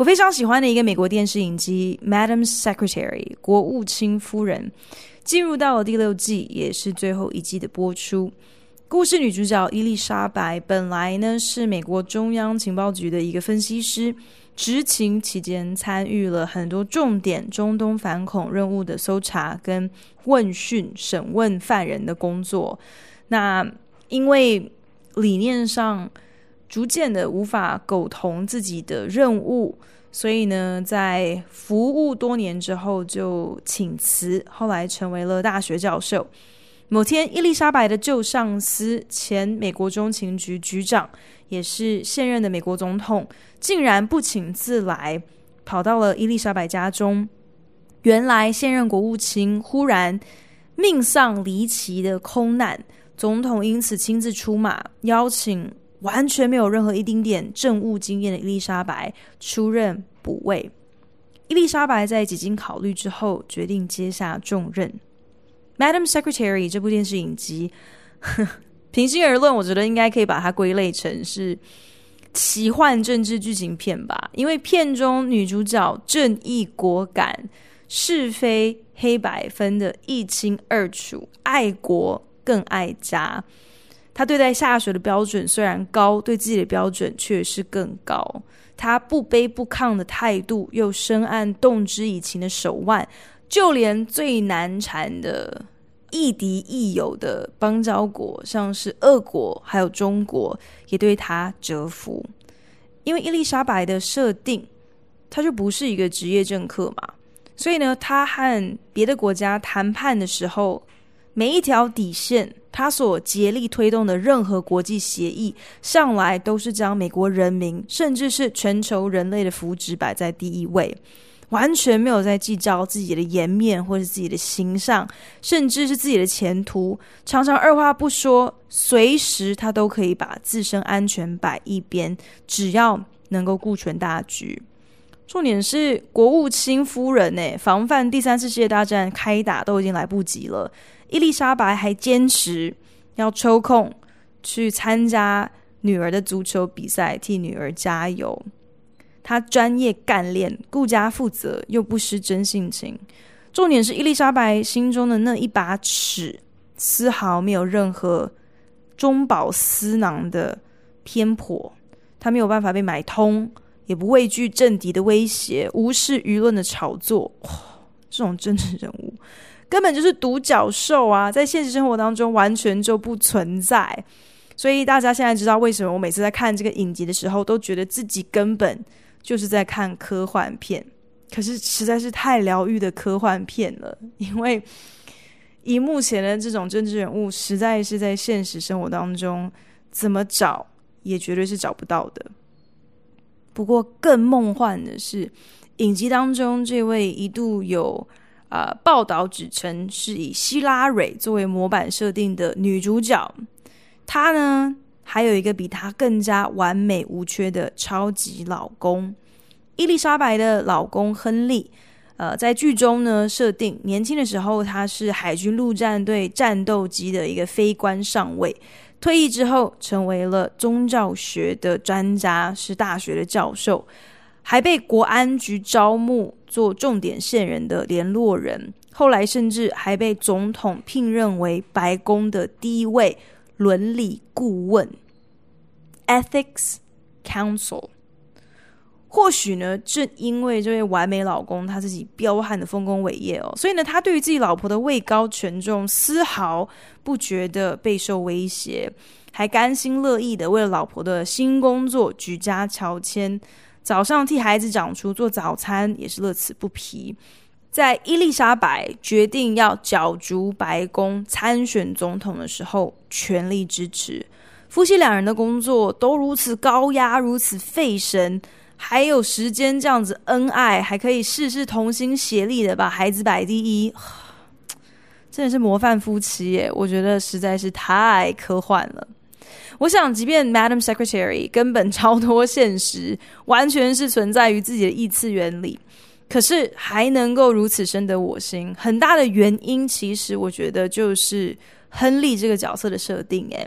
我非常喜欢的一个美国电视影集《Madam Secretary》国务卿夫人，进入到了第六季，也是最后一季的播出。故事女主角伊丽莎白本来呢是美国中央情报局的一个分析师，执勤期间参与了很多重点中东反恐任务的搜查跟问讯审问犯人的工作。那因为理念上，逐渐的无法苟同自己的任务，所以呢，在服务多年之后就请辞，后来成为了大学教授。某天，伊丽莎白的旧上司，前美国中情局局长，也是现任的美国总统，竟然不请自来，跑到了伊丽莎白家中。原来，现任国务卿忽然命丧离奇的空难，总统因此亲自出马，邀请。完全没有任何一丁点政务经验的伊丽莎白出任补位。伊丽莎白在几经考虑之后，决定接下重任。Madam Secretary 这部电视影集，平心而论，我觉得应该可以把它归类成是奇幻政治剧情片吧。因为片中女主角正义果敢，是非黑白分得一清二楚，爱国更爱家。他对待下属的标准虽然高，对自己的标准却是更高。他不卑不亢的态度，又深谙动之以情的手腕，就连最难缠的亦敌亦友的邦交国，像是俄国还有中国，也对他折服。因为伊丽莎白的设定，他就不是一个职业政客嘛，所以呢，他和别的国家谈判的时候，每一条底线。他所竭力推动的任何国际协议，向来都是将美国人民，甚至是全球人类的福祉摆在第一位，完全没有在计较自己的颜面或是自己的形象，甚至是自己的前途。常常二话不说，随时他都可以把自身安全摆一边，只要能够顾全大局。重点是国务卿夫人呢，防范第三次世界大战开打都已经来不及了。伊丽莎白还坚持要抽空去参加女儿的足球比赛，替女儿加油。她专业干练、顾家负责，又不失真性情。重点是伊丽莎白心中的那一把尺，丝毫没有任何中饱私囊的偏颇。她没有办法被买通，也不畏惧政敌的威胁，无视舆论的炒作。这种政治人物。根本就是独角兽啊，在现实生活当中完全就不存在。所以大家现在知道为什么我每次在看这个影集的时候，都觉得自己根本就是在看科幻片。可是实在是太疗愈的科幻片了，因为以目前的这种政治人物，实在是在现实生活当中怎么找也绝对是找不到的。不过更梦幻的是，影集当中这位一度有。呃！报道指称是以希拉蕊作为模板设定的女主角，她呢还有一个比她更加完美无缺的超级老公——伊丽莎白的老公亨利。呃，在剧中呢，设定年轻的时候他是海军陆战队战斗机的一个飞官上尉，退役之后成为了宗教学的专家，是大学的教授。还被国安局招募做重点线人的联络人，后来甚至还被总统聘任为白宫的第一位伦理顾问 （Ethics Council）。或许呢，正因为这位完美老公他自己彪悍的丰功伟业哦，所以呢，他对于自己老婆的位高权重丝毫不觉得备受威胁，还甘心乐意的为了老婆的新工作举家乔迁。早上替孩子长出做早餐也是乐此不疲。在伊丽莎白决定要角逐白宫参选总统的时候，全力支持。夫妻两人的工作都如此高压，如此费神，还有时间这样子恩爱，还可以事事同心协力的把孩子摆第一，真的是模范夫妻耶！我觉得实在是太科幻了。我想，即便 Madam Secretary 根本超脱现实，完全是存在于自己的异次元里，可是还能够如此深得我心，很大的原因，其实我觉得就是亨利这个角色的设定，诶。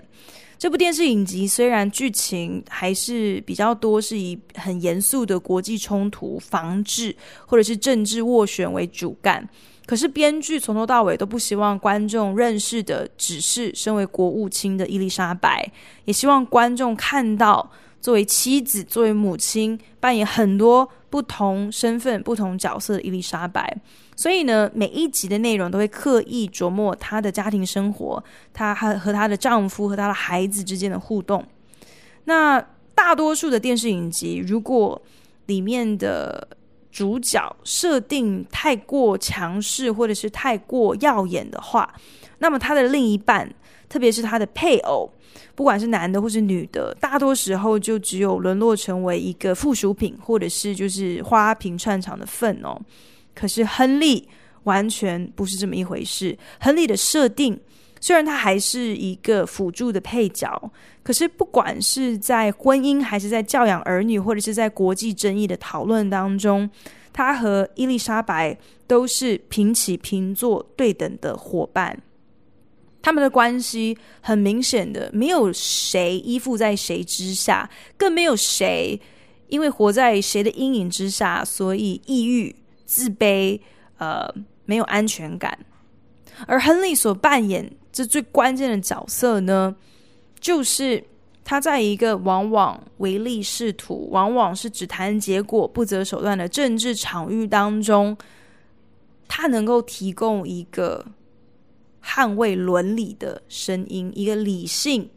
这部电视影集虽然剧情还是比较多是以很严肃的国际冲突防治或者是政治斡旋为主干，可是编剧从头到尾都不希望观众认识的只是身为国务卿的伊丽莎白，也希望观众看到作为妻子、作为母亲扮演很多不同身份、不同角色的伊丽莎白。所以呢，每一集的内容都会刻意琢磨她的家庭生活，她和和她的丈夫和她的孩子之间的互动。那大多数的电视影集，如果里面的主角设定太过强势或者是太过耀眼的话，那么他的另一半，特别是他的配偶，不管是男的或是女的，大多时候就只有沦落成为一个附属品，或者是就是花瓶串场的份哦。可是亨利完全不是这么一回事。亨利的设定虽然他还是一个辅助的配角，可是不管是在婚姻，还是在教养儿女，或者是在国际争议的讨论当中，他和伊丽莎白都是平起平坐、对等的伙伴。他们的关系很明显的，没有谁依附在谁之下，更没有谁因为活在谁的阴影之下，所以抑郁。自卑，呃，没有安全感，而亨利所扮演这最关键的角色呢，就是他在一个往往唯利是图、往往是只谈结果不择手段的政治场域当中，他能够提供一个捍卫伦理的声音，一个理性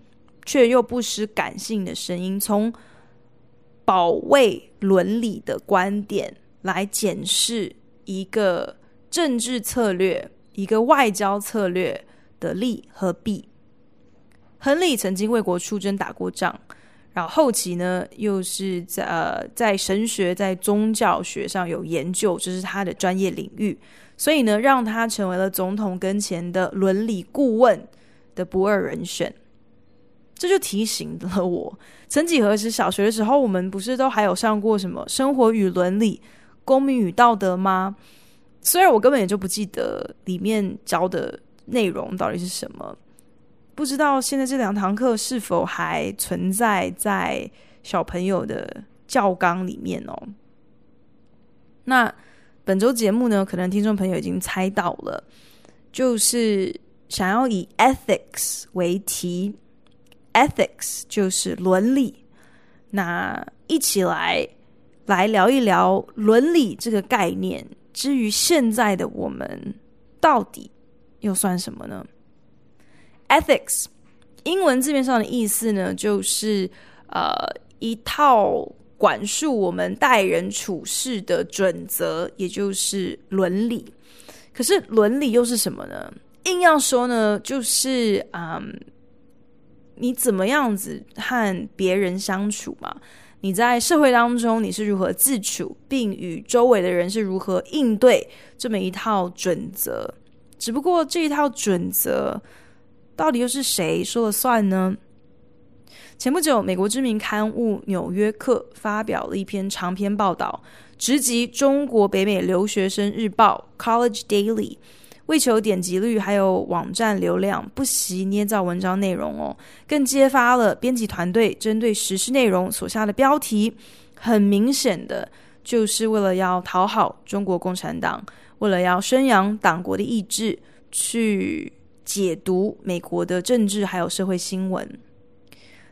却又不失感性的声音，从保卫伦理的观点。来检视一个政治策略、一个外交策略的利和弊。亨利曾经为国出征打过仗，然后后期呢，又是在呃在神学、在宗教学上有研究，这是他的专业领域，所以呢，让他成为了总统跟前的伦理顾问的不二人选。这就提醒了我，曾几何时，小学的时候，我们不是都还有上过什么生活与伦理？公民与道德吗？虽然我根本也就不记得里面教的内容到底是什么，不知道现在这两堂课是否还存在在小朋友的教纲里面哦。那本周节目呢，可能听众朋友已经猜到了，就是想要以 ethics 为题，ethics 就是伦理，那一起来。来聊一聊伦理这个概念。至于现在的我们，到底又算什么呢？Ethics，英文字面上的意思呢，就是呃一套管束我们待人处事的准则，也就是伦理。可是伦理又是什么呢？硬要说呢，就是嗯，你怎么样子和别人相处嘛。你在社会当中你是如何自处，并与周围的人是如何应对这么一套准则？只不过这一套准则到底又是谁说了算呢？前不久，美国知名刊物《纽约客》发表了一篇长篇报道，直击中国北美留学生日报 College Daily。为求点击率还有网站流量，不惜捏造文章内容哦，更揭发了编辑团队针对时事内容所下的标题，很明显的就是为了要讨好中国共产党，为了要宣扬党国的意志，去解读美国的政治还有社会新闻。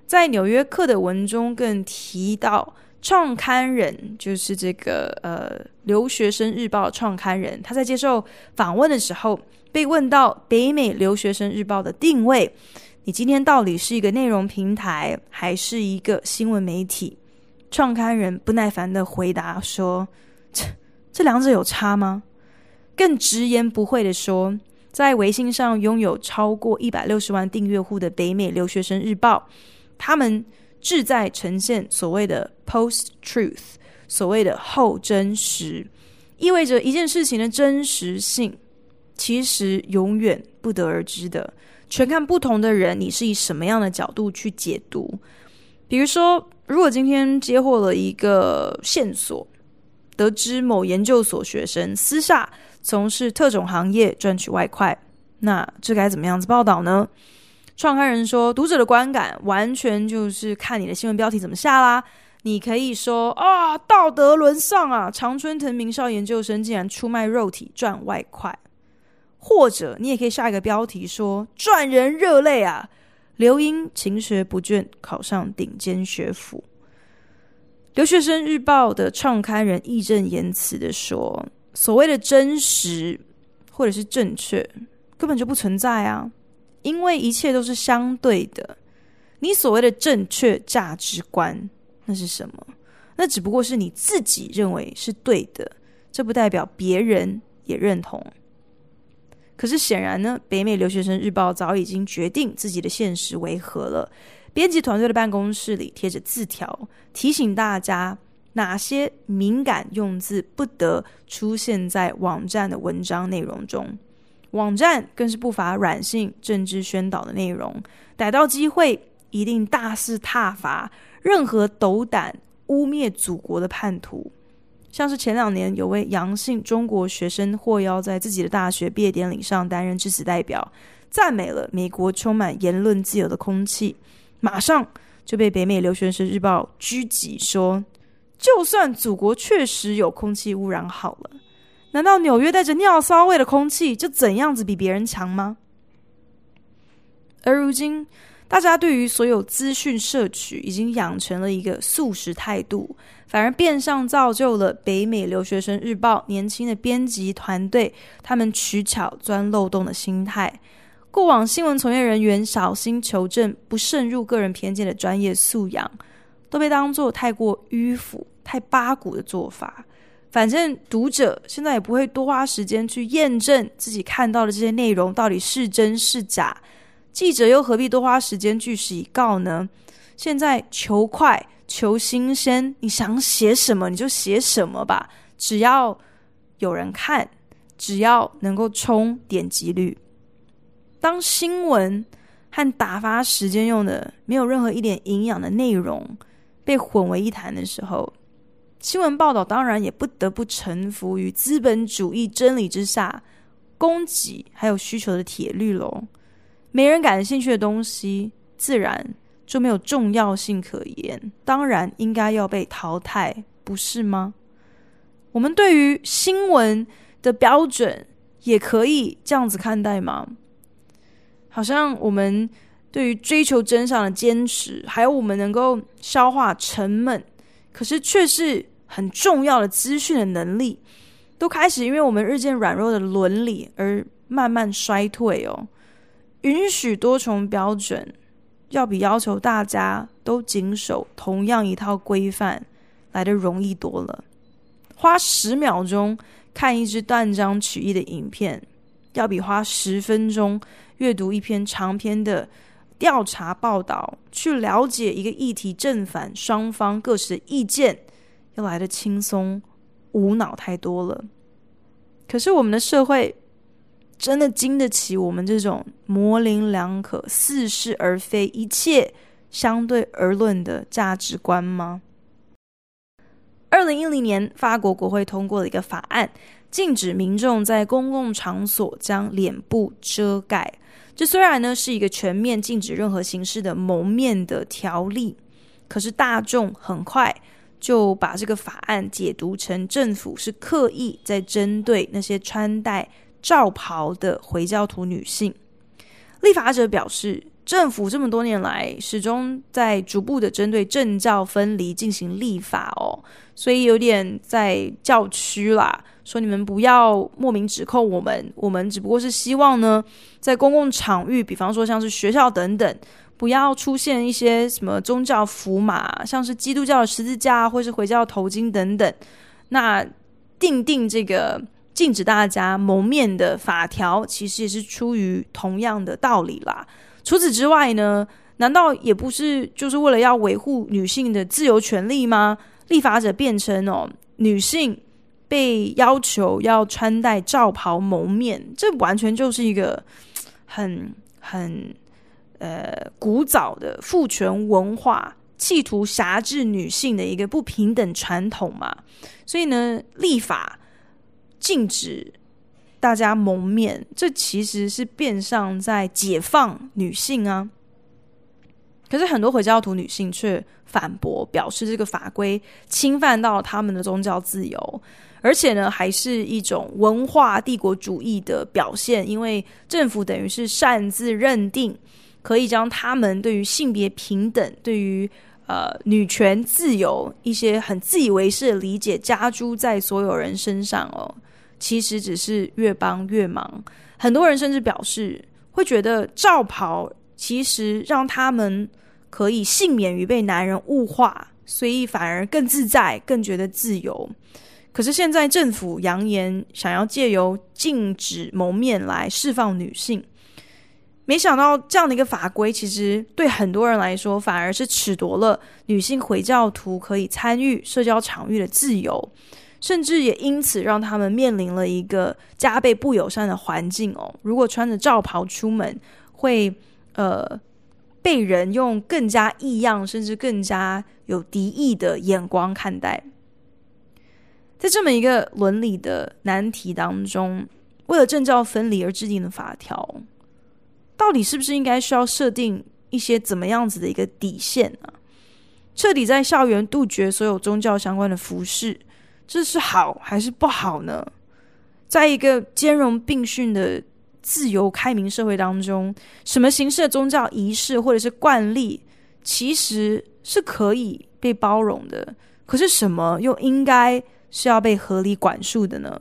在《纽约客》的文中更提到。创刊人就是这个呃留学生日报创刊人，他在接受访问的时候被问到北美留学生日报的定位，你今天到底是一个内容平台还是一个新闻媒体？创刊人不耐烦地回答说：“这这两者有差吗？”更直言不讳地说，在微信上拥有超过一百六十万订阅户的北美留学生日报，他们。志在呈现所谓的 post truth，所谓的后真实，意味着一件事情的真实性其实永远不得而知的，全看不同的人，你是以什么样的角度去解读。比如说，如果今天接获了一个线索，得知某研究所学生私下从事特种行业赚取外快，那这该怎么样子报道呢？创刊人说，读者的观感完全就是看你的新闻标题怎么下啦。你可以说啊，道德沦丧啊，常春藤名校研究生竟然出卖肉体赚外快，或者你也可以下一个标题说，赚人热泪啊。刘英勤学不倦，考上顶尖学府。留学生日报的创刊人义正言辞的说：“所谓的真实或者是正确，根本就不存在啊！因为一切都是相对的。你所谓的正确价值观，那是什么？那只不过是你自己认为是对的，这不代表别人也认同。”可是显然呢，北美留学生日报早已经决定自己的现实为何了。编辑团队的办公室里贴着字条，提醒大家哪些敏感用字不得出现在网站的文章内容中。网站更是不乏软性政治宣导的内容，逮到机会一定大肆挞伐任何斗胆污蔑祖国的叛徒。像是前两年有位杨姓中国学生获邀在自己的大学毕业典礼上担任致辞代表，赞美了美国充满言论自由的空气，马上就被北美留学生日报狙击说，就算祖国确实有空气污染好了，难道纽约带着尿骚味的空气就怎样子比别人强吗？而如今，大家对于所有资讯摄取已经养成了一个素食态度，反而变相造就了北美留学生日报年轻的编辑团队他们取巧钻漏洞的心态。过往新闻从业人员小心求证、不渗入个人偏见的专业素养，都被当作太过迂腐、太八股的做法。反正读者现在也不会多花时间去验证自己看到的这些内容到底是真是假。记者又何必多花时间据实以告呢？现在求快、求新鲜，你想写什么你就写什么吧，只要有人看，只要能够冲点击率。当新闻和打发时间用的没有任何一点营养的内容被混为一谈的时候，新闻报道当然也不得不臣服于资本主义真理之下供给还有需求的铁律喽。没人感兴趣的东西，自然就没有重要性可言，当然应该要被淘汰，不是吗？我们对于新闻的标准，也可以这样子看待吗？好像我们对于追求真相的坚持，还有我们能够消化沉闷，可是却是很重要的资讯的能力，都开始因为我们日渐软弱的伦理而慢慢衰退哦。允许多重标准，要比要求大家都谨守同样一套规范来的容易多了。花十秒钟看一支断章取义的影片，要比花十分钟阅读一篇长篇的调查报道，去了解一个议题正反双方各自的意见，要来得轻松无脑太多了。可是我们的社会。真的经得起我们这种模棱两可、似是而非、一切相对而论的价值观吗？二零一零年，法国国会通过了一个法案，禁止民众在公共场所将脸部遮盖。这虽然呢是一个全面禁止任何形式的蒙面的条例，可是大众很快就把这个法案解读成政府是刻意在针对那些穿戴。罩袍的回教徒女性，立法者表示，政府这么多年来始终在逐步的针对政教分离进行立法哦，所以有点在叫屈啦，说你们不要莫名指控我们，我们只不过是希望呢，在公共场域，比方说像是学校等等，不要出现一些什么宗教符码，像是基督教的十字架或是回教头巾等等，那定定这个。禁止大家蒙面的法条，其实也是出于同样的道理啦。除此之外呢，难道也不是就是为了要维护女性的自由权利吗？立法者辩称哦，女性被要求要穿戴罩袍蒙面，这完全就是一个很很呃古早的父权文化，企图辖制女性的一个不平等传统嘛。所以呢，立法禁止大家蒙面，这其实是变相在解放女性啊。可是很多回教徒女性却反驳，表示这个法规侵犯到他们的宗教自由，而且呢，还是一种文化帝国主义的表现。因为政府等于是擅自认定，可以将他们对于性别平等、对于呃女权自由一些很自以为是的理解加诸在所有人身上哦。其实只是越帮越忙。很多人甚至表示会觉得罩袍。其实让他们可以幸免于被男人物化，所以反而更自在，更觉得自由。可是现在政府扬言想要借由禁止蒙面来释放女性，没想到这样的一个法规，其实对很多人来说反而是褫夺了女性回教徒可以参与社交场域的自由，甚至也因此让他们面临了一个加倍不友善的环境哦。如果穿着罩袍出门，会。呃，被人用更加异样，甚至更加有敌意的眼光看待，在这么一个伦理的难题当中，为了政教分离而制定的法条，到底是不是应该需要设定一些怎么样子的一个底线呢？彻底在校园杜绝所有宗教相关的服饰，这是好还是不好呢？在一个兼容并蓄的。自由开明社会当中，什么形式的宗教仪式或者是惯例，其实是可以被包容的。可是什么又应该是要被合理管束的呢？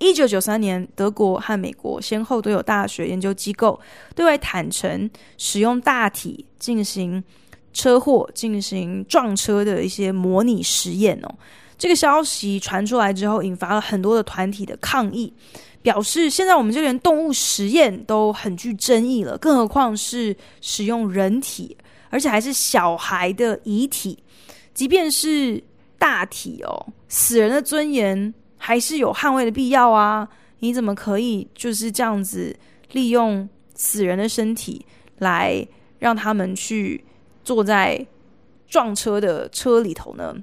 一九九三年，德国和美国先后都有大学研究机构对外坦诚，使用大体进行车祸、进行撞车的一些模拟实验哦。这个消息传出来之后，引发了很多的团体的抗议。表示现在我们就连动物实验都很具争议了，更何况是使用人体，而且还是小孩的遗体。即便是大体哦，死人的尊严还是有捍卫的必要啊！你怎么可以就是这样子利用死人的身体来让他们去坐在撞车的车里头呢？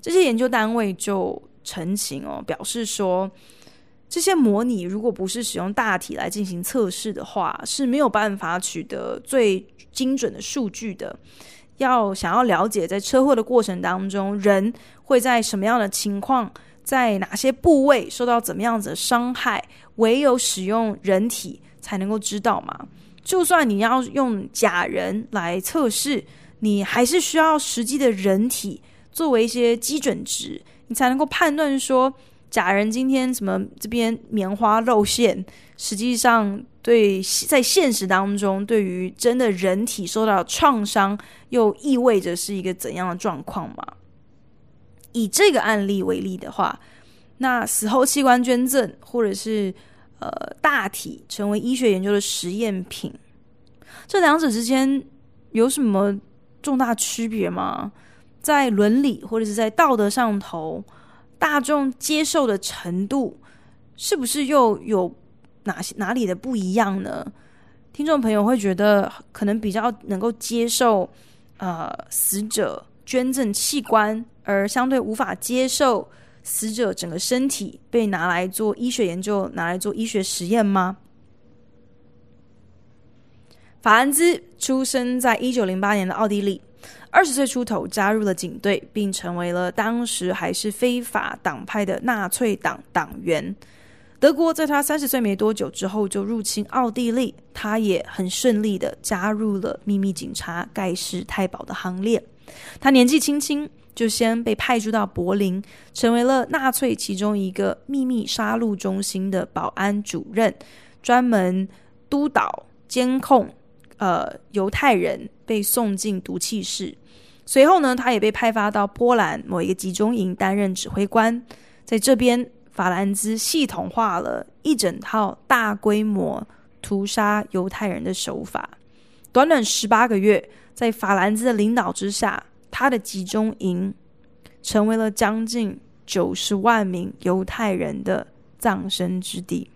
这些研究单位就澄清哦，表示说。这些模拟如果不是使用大体来进行测试的话，是没有办法取得最精准的数据的。要想要了解在车祸的过程当中，人会在什么样的情况，在哪些部位受到怎么样子的伤害，唯有使用人体才能够知道嘛。就算你要用假人来测试，你还是需要实际的人体作为一些基准值，你才能够判断说。假人今天什么这边棉花露馅，实际上对在现实当中，对于真的人体受到创伤，又意味着是一个怎样的状况吗？以这个案例为例的话，那死后器官捐赠或者是呃大体成为医学研究的实验品，这两者之间有什么重大区别吗？在伦理或者是在道德上头？大众接受的程度是不是又有哪些哪里的不一样呢？听众朋友会觉得可能比较能够接受，呃，死者捐赠器官，而相对无法接受死者整个身体被拿来做医学研究，拿来做医学实验吗？法兰兹出生在一九零八年的奥地利。二十岁出头加入了警队，并成为了当时还是非法党派的纳粹党党员。德国在他三十岁没多久之后就入侵奥地利，他也很顺利的加入了秘密警察盖世太保的行列。他年纪轻轻就先被派驻到柏林，成为了纳粹其中一个秘密杀戮中心的保安主任，专门督导监控。呃，犹太人被送进毒气室，随后呢，他也被派发到波兰某一个集中营担任指挥官。在这边，法兰兹系统化了一整套大规模屠杀犹太人的手法。短短十八个月，在法兰兹的领导之下，他的集中营成为了将近九十万名犹太人的葬身之地。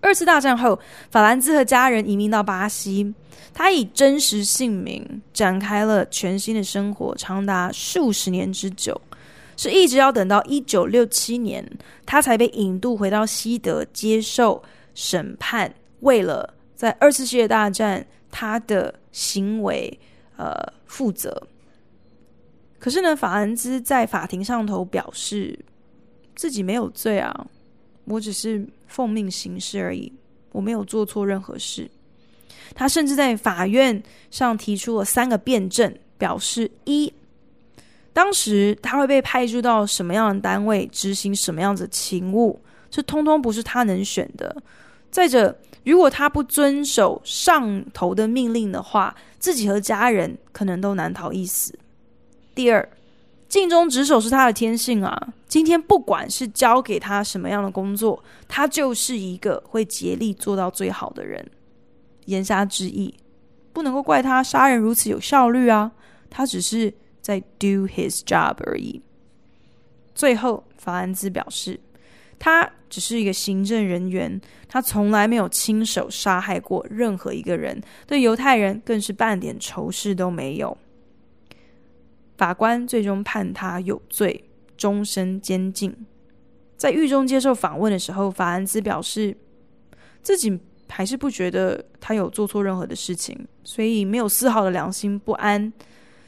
二次大战后，法兰兹和家人移民到巴西，他以真实姓名展开了全新的生活，长达数十年之久。是一直要等到一九六七年，他才被引渡回到西德接受审判，为了在二次世界大战他的行为呃负责。可是呢，法兰兹在法庭上头表示自己没有罪啊，我只是奉命行事而已，我没有做错任何事。他甚至在法院上提出了三个辩证，表示一。当时他会被派驻到什么样的单位执行什么样子的勤务，这通通不是他能选的。再者，如果他不遵守上头的命令的话，自己和家人可能都难逃一死。第二，尽忠职守是他的天性啊。今天不管是交给他什么样的工作，他就是一个会竭力做到最好的人。言下之意，不能够怪他杀人如此有效率啊，他只是。在 do his job 而已。最后，法兰兹表示，他只是一个行政人员，他从来没有亲手杀害过任何一个人，对犹太人更是半点仇视都没有。法官最终判他有罪，终身监禁。在狱中接受访问的时候，法兰兹表示，自己还是不觉得他有做错任何的事情，所以没有丝毫的良心不安。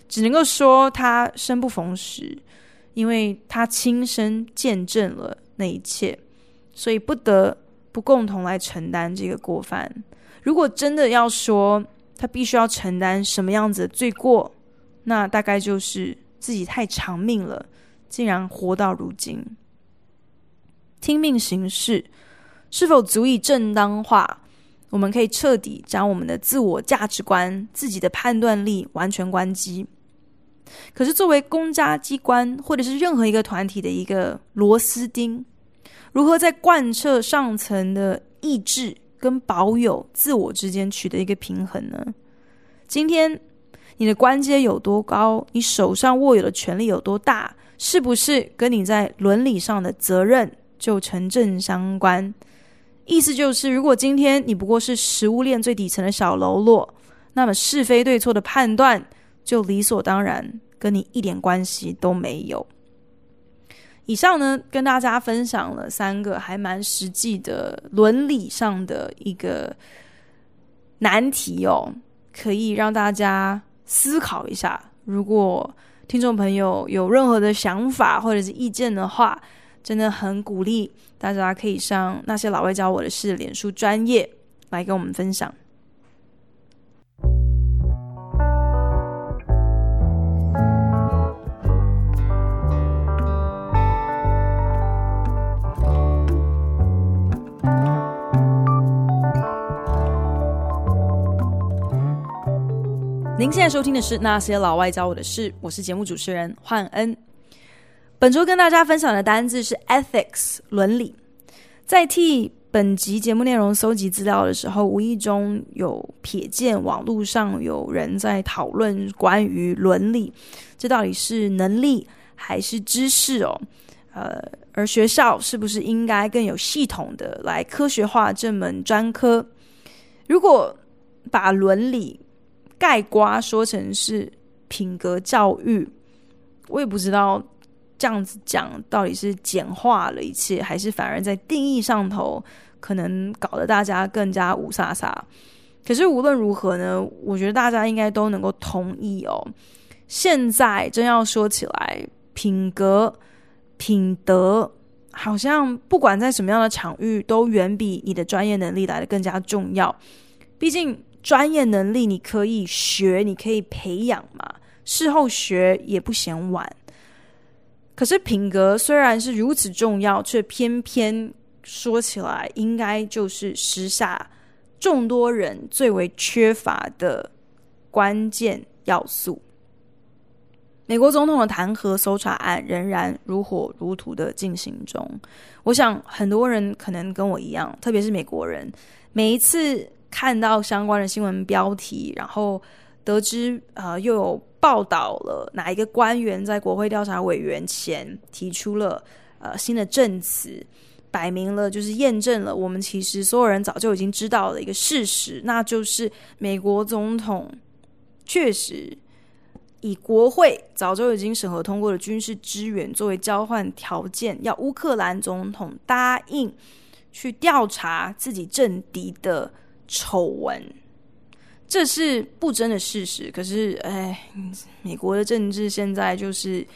只能够说他生不逢时，因为他亲身见证了那一切，所以不得不共同来承担这个过犯。如果真的要说他必须要承担什么样子的罪过，那大概就是自己太长命了，竟然活到如今。听命行事是否足以正当化？我们可以彻底将我们的自我价值观、自己的判断力完全关机。可是，作为公家机关或者是任何一个团体的一个螺丝钉，如何在贯彻上层的意志跟保有自我之间取得一个平衡呢？今天你的官阶有多高，你手上握有的权力有多大，是不是跟你在伦理上的责任就成正相关？意思就是，如果今天你不过是食物链最底层的小喽啰，那么是非对错的判断。就理所当然跟你一点关系都没有。以上呢，跟大家分享了三个还蛮实际的伦理上的一个难题哦，可以让大家思考一下。如果听众朋友有任何的想法或者是意见的话，真的很鼓励大家可以上那些老外教我的事脸书专业来跟我们分享。您现在收听的是《那些老外教我的事》，我是节目主持人焕恩。本周跟大家分享的单字是 ethics 伦理。在替本集节目内容搜集资料的时候，无意中有瞥见网络上有人在讨论关于伦理，这到底是能力还是知识哦？呃，而学校是不是应该更有系统的来科学化这门专科？如果把伦理盖瓜说成是品格教育，我也不知道这样子讲到底是简化了一切，还是反而在定义上头可能搞得大家更加五撒撒。可是无论如何呢，我觉得大家应该都能够同意哦。现在真要说起来，品格、品德，好像不管在什么样的场域，都远比你的专业能力来得更加重要。毕竟。专业能力你可以学，你可以培养嘛，事后学也不嫌晚。可是品格虽然是如此重要，却偏偏说起来，应该就是时下众多人最为缺乏的关键要素。美国总统的弹劾搜查案仍然如火如荼的进行中。我想很多人可能跟我一样，特别是美国人，每一次。看到相关的新闻标题，然后得知呃又有报道了哪一个官员在国会调查委员前提出了呃新的证词，摆明了就是验证了我们其实所有人早就已经知道的一个事实，那就是美国总统确实。以国会早就已经审核通过的军事支援作为交换条件，要乌克兰总统答应去调查自己政敌的丑闻，这是不争的事实。可是，哎，美国的政治现在就是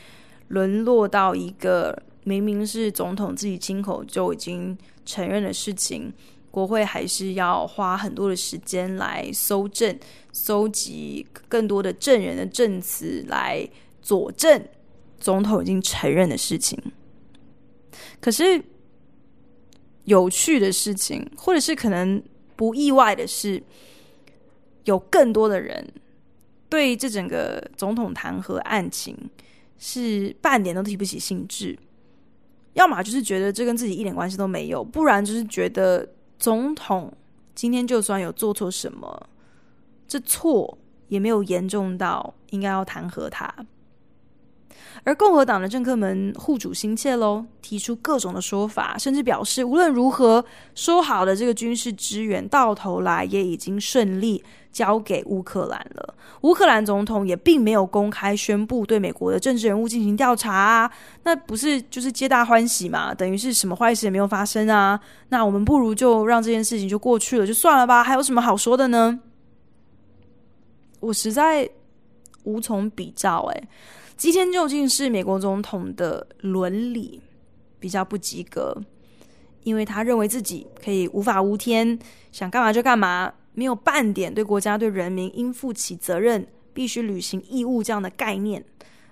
沦落到一个明明是总统自己亲口就已经承认的事情。国会还是要花很多的时间来搜证、搜集更多的证人的证词来佐证总统已经承认的事情。可是有趣的事情，或者是可能不意外的是，有更多的人对这整个总统弹劾案情是半点都提不起兴致，要么就是觉得这跟自己一点关系都没有，不然就是觉得。总统今天就算有做错什么，这错也没有严重到应该要弹劾他。而共和党的政客们护主心切喽，提出各种的说法，甚至表示无论如何说好的这个军事支援，到头来也已经顺利交给乌克兰了。乌克兰总统也并没有公开宣布对美国的政治人物进行调查啊，那不是就是皆大欢喜嘛？等于是什么坏事也没有发生啊。那我们不如就让这件事情就过去了，就算了吧，还有什么好说的呢？我实在无从比照诶。今天究竟是美国总统的伦理比较不及格，因为他认为自己可以无法无天，想干嘛就干嘛，没有半点对国家对人民应负起责任、必须履行义务这样的概念，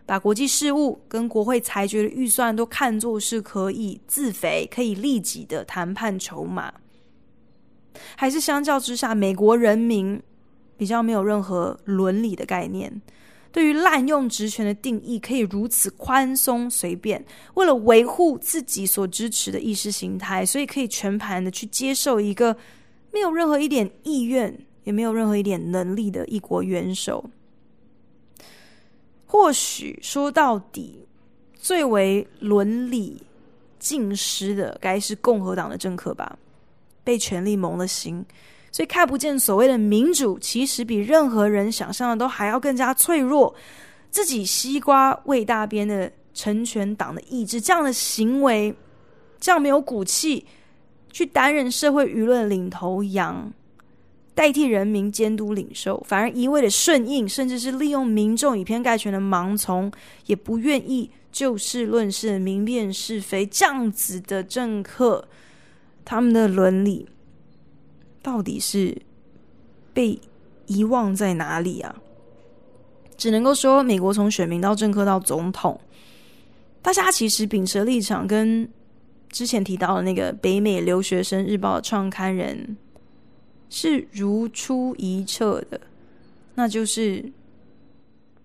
把国际事务跟国会裁决的预算都看作是可以自肥、可以利己的谈判筹码，还是相较之下，美国人民比较没有任何伦理的概念。对于滥用职权的定义可以如此宽松随便，为了维护自己所支持的意识形态，所以可以全盘的去接受一个没有任何一点意愿，也没有任何一点能力的一国元首。或许说到底，最为伦理尽失的，该是共和党的政客吧，被权力蒙了心。所以看不见所谓的民主，其实比任何人想象的都还要更加脆弱。自己西瓜喂大边的成全党的意志，这样的行为，这样没有骨气，去担任社会舆论领头羊，代替人民监督领袖，反而一味的顺应，甚至是利用民众以偏概全的盲从，也不愿意就事论事、明辨是非，这样子的政客，他们的伦理。到底是被遗忘在哪里啊？只能够说，美国从选民到政客到总统，大家其实秉持立场跟之前提到的那个北美留学生日报的创刊人是如出一辙的，那就是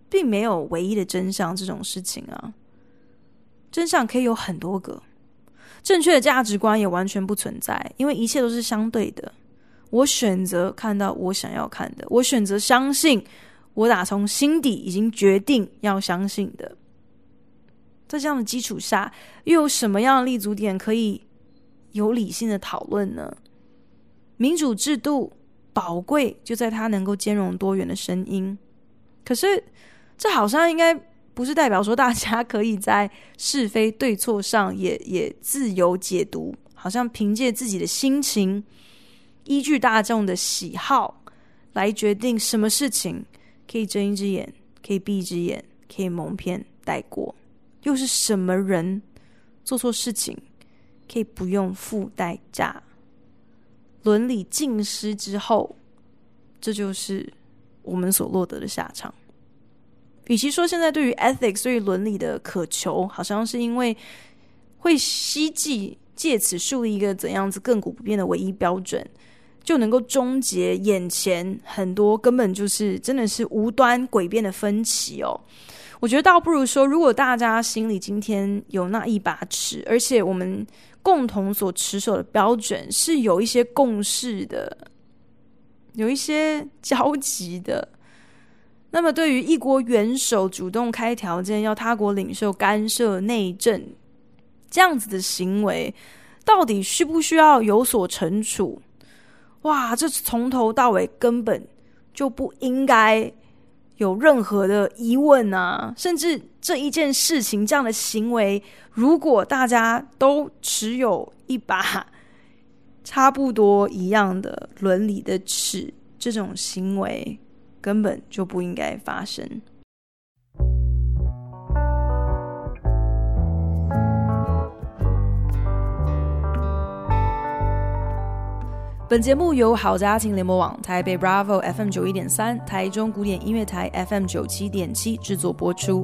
并没有唯一的真相这种事情啊。真相可以有很多个，正确的价值观也完全不存在，因为一切都是相对的。我选择看到我想要看的，我选择相信我打从心底已经决定要相信的。在这样的基础下，又有什么样的立足点可以有理性的讨论呢？民主制度宝贵就在它能够兼容多元的声音。可是，这好像应该不是代表说大家可以在是非对错上也也自由解读，好像凭借自己的心情。依据大众的喜好来决定什么事情可以睁一只眼，可以闭一只眼，可以蒙骗带过，又是什么人做错事情可以不用付代价？伦理尽失之后，这就是我们所落得的下场。与其说现在对于 ethics 对于伦理的渴求，好像是因为会希冀借此树立一个怎样子亘古不变的唯一标准。就能够终结眼前很多根本就是真的是无端诡辩的分歧哦。我觉得倒不如说，如果大家心里今天有那一把尺，而且我们共同所持守的标准是有一些共识的，有一些交集的，那么，对于一国元首主动开条件要他国领袖干涉内政这样子的行为，到底需不需要有所惩处？哇，这从头到尾根本就不应该有任何的疑问啊！甚至这一件事情这样的行为，如果大家都持有一把 差不多一样的伦理的尺，这种行为。根本就不应该发生。本节目由好家庭联播网、台北 Bravo FM 九一点三、台中古典音乐台 FM 九七点七制作播出。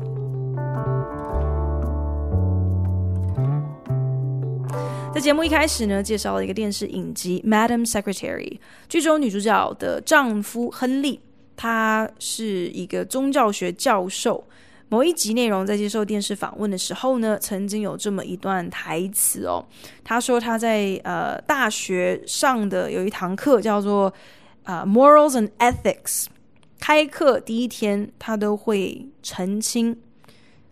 在节目一开始呢，介绍了一个电视影集《Madam Secretary》，剧中女主角的丈夫亨利。他是一个宗教学教授。某一集内容在接受电视访问的时候呢，曾经有这么一段台词哦。他说他在呃大学上的有一堂课叫做啊、Morals and Ethics。开课第一天，他都会澄清，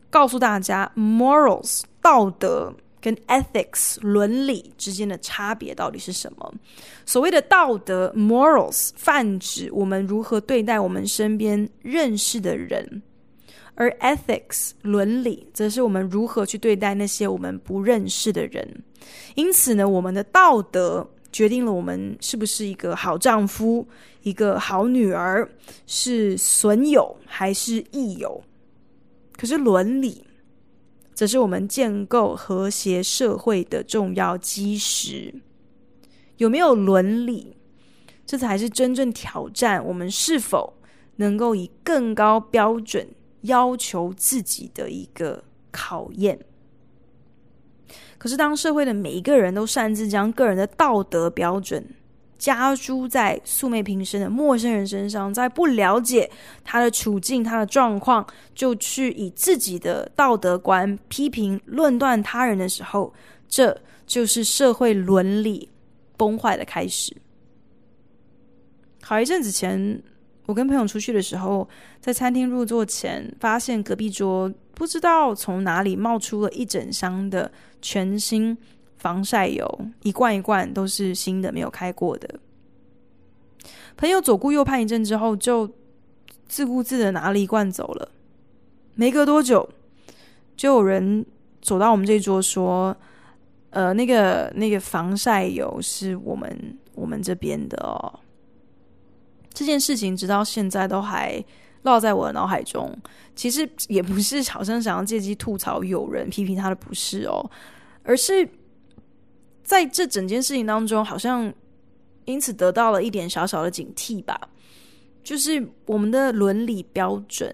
告诉大家 Morals 道德。跟 ethics 伦理之间的差别到底是什么？所谓的道德 morals 泛指我们如何对待我们身边认识的人，而 ethics 伦理则是我们如何去对待那些我们不认识的人。因此呢，我们的道德决定了我们是不是一个好丈夫、一个好女儿，是损友还是益友。可是伦理。则是我们建构和谐社会的重要基石。有没有伦理，这才是真正挑战我们是否能够以更高标准要求自己的一个考验。可是，当社会的每一个人都擅自将个人的道德标准，加诸在素昧平生的陌生人身上，在不了解他的处境、他的状况，就去以自己的道德观批评、论断他人的时候，这就是社会伦理崩坏的开始。好一阵子前，我跟朋友出去的时候，在餐厅入座前，发现隔壁桌不知道从哪里冒出了一整箱的全新。防晒油一罐一罐都是新的，没有开过的。朋友左顾右盼一阵之后，就自顾自的拿了一罐走了。没隔多久，就有人走到我们这桌说：“呃，那个那个防晒油是我们我们这边的哦。”这件事情直到现在都还烙在我的脑海中。其实也不是好像想要借机吐槽友人、批评他的不是哦，而是。在这整件事情当中，好像因此得到了一点小小的警惕吧。就是我们的伦理标准，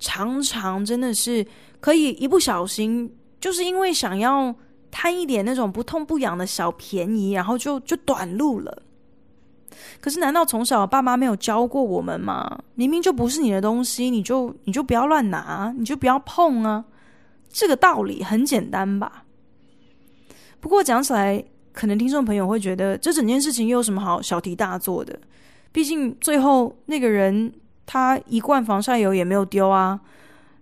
常常真的是可以一不小心，就是因为想要贪一点那种不痛不痒的小便宜，然后就就短路了。可是，难道从小爸妈没有教过我们吗？明明就不是你的东西，你就你就不要乱拿，你就不要碰啊。这个道理很简单吧？不过讲起来，可能听众朋友会觉得这整件事情又有什么好小题大做的？毕竟最后那个人他一罐防晒油也没有丢啊。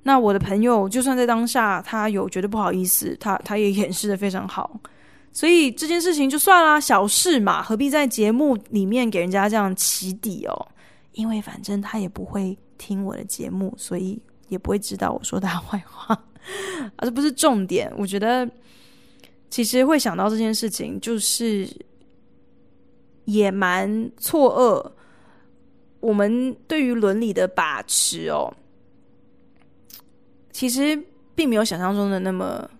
那我的朋友就算在当下他有觉得不好意思，他他也掩饰得非常好。所以这件事情就算啦，小事嘛，何必在节目里面给人家这样起底哦？因为反正他也不会听我的节目，所以也不会知道我说他坏话。啊，这不是重点，我觉得。其实会想到这件事情，就是也蛮错愕。我们对于伦理的把持哦，其实并没有想象中的那么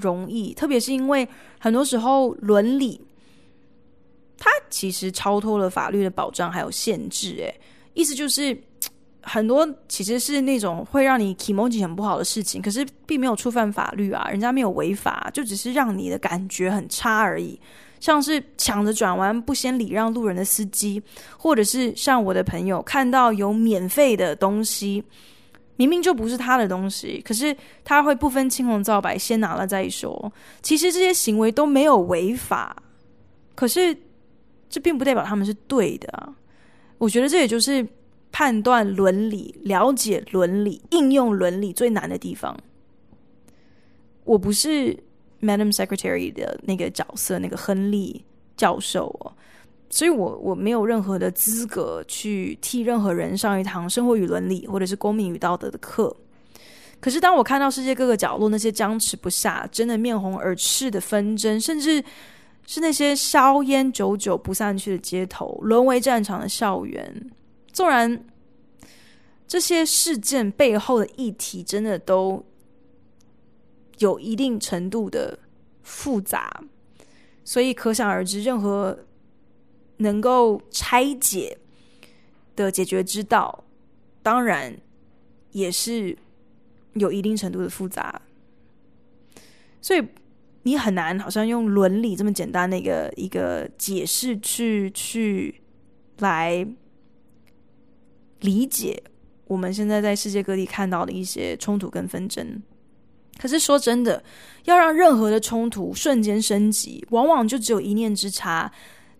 容易。特别是因为很多时候伦理，它其实超脱了法律的保障还有限制。诶，意思就是。很多其实是那种会让你很不好的事情，可是并没有触犯法律啊，人家没有违法，就只是让你的感觉很差而已。像是抢着转弯不先礼让路人的司机，或者是像我的朋友看到有免费的东西，明明就不是他的东西，可是他会不分青红皂白先拿了再说。其实这些行为都没有违法，可是这并不代表他们是对的。我觉得这也就是。判断伦理、了解伦理、应用伦理最难的地方。我不是 Madam Secretary 的那个角色，那个亨利教授哦，所以我我没有任何的资格去替任何人上一堂生活与伦理或者是公民与道德的课。可是当我看到世界各个角落那些僵持不下、真的面红耳赤的纷争，甚至是那些硝烟久久不散去的街头，沦为战场的校园，纵然这些事件背后的议题真的都有一定程度的复杂，所以可想而知，任何能够拆解的解决之道，当然也是有一定程度的复杂，所以。你很难，好像用伦理这么简单的一个一个解释去去来理解我们现在在世界各地看到的一些冲突跟纷争。可是说真的，要让任何的冲突瞬间升级，往往就只有一念之差，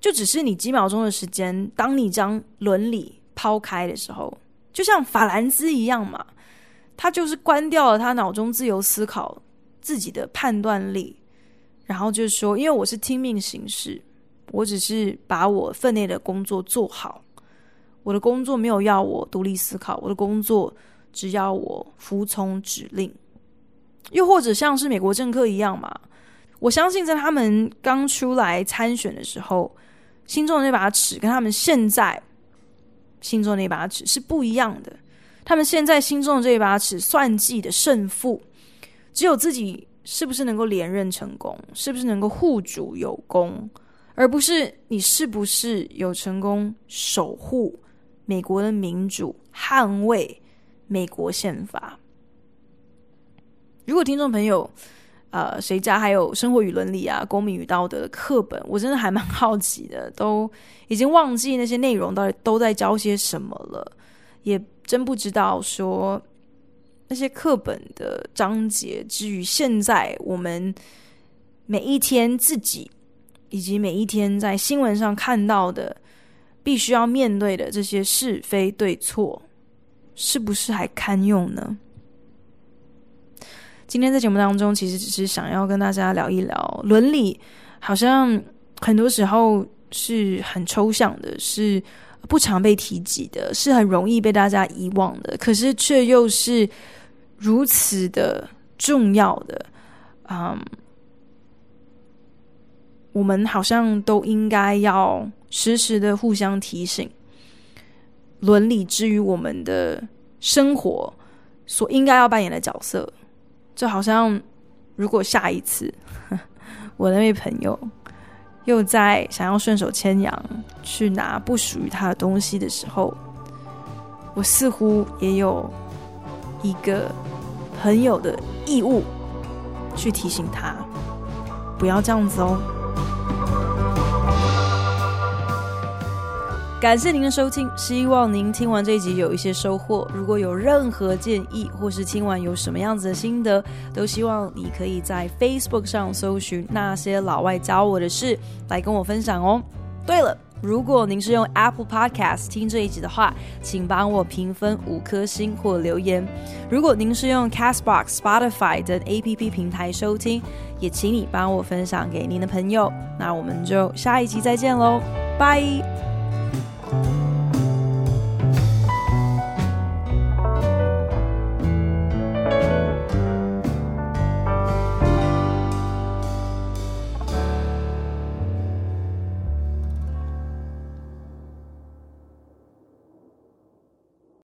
就只是你几秒钟的时间。当你将伦理抛开的时候，就像法兰兹一样嘛，他就是关掉了他脑中自由思考自己的判断力。然后就是说，因为我是听命行事，我只是把我分内的工作做好。我的工作没有要我独立思考，我的工作只要我服从指令。又或者像是美国政客一样嘛，我相信在他们刚出来参选的时候，心中的那把尺跟他们现在心中的那把尺是不一样的。他们现在心中的这一把尺算计的胜负，只有自己。是不是能够连任成功？是不是能够护主有功？而不是你是不是有成功守护美国的民主，捍卫美国宪法？如果听众朋友，呃，谁家还有生活与伦理啊、公民与道德的课本，我真的还蛮好奇的，都已经忘记那些内容到底都在教些什么了，也真不知道说。那些课本的章节，至于现在我们每一天自己，以及每一天在新闻上看到的，必须要面对的这些是非对错，是不是还堪用呢？今天在节目当中，其实只是想要跟大家聊一聊伦理，好像很多时候是很抽象的，是不常被提及的，是很容易被大家遗忘的，可是却又是。如此的重要的，嗯，我们好像都应该要时时的互相提醒，伦理之于我们的生活所应该要扮演的角色。就好像，如果下一次 我那位朋友又在想要顺手牵羊去拿不属于他的东西的时候，我似乎也有一个。很有的义务去提醒他，不要这样子哦。感谢您的收听，希望您听完这一集有一些收获。如果有任何建议，或是听完有什么样子的心得，都希望你可以在 Facebook 上搜寻那些老外教我的事，来跟我分享哦。对了。如果您是用 Apple Podcast 听这一集的话，请帮我评分五颗星或留言。如果您是用 Castbox、Spotify 等 APP 平台收听，也请你帮我分享给您的朋友。那我们就下一集再见喽，拜。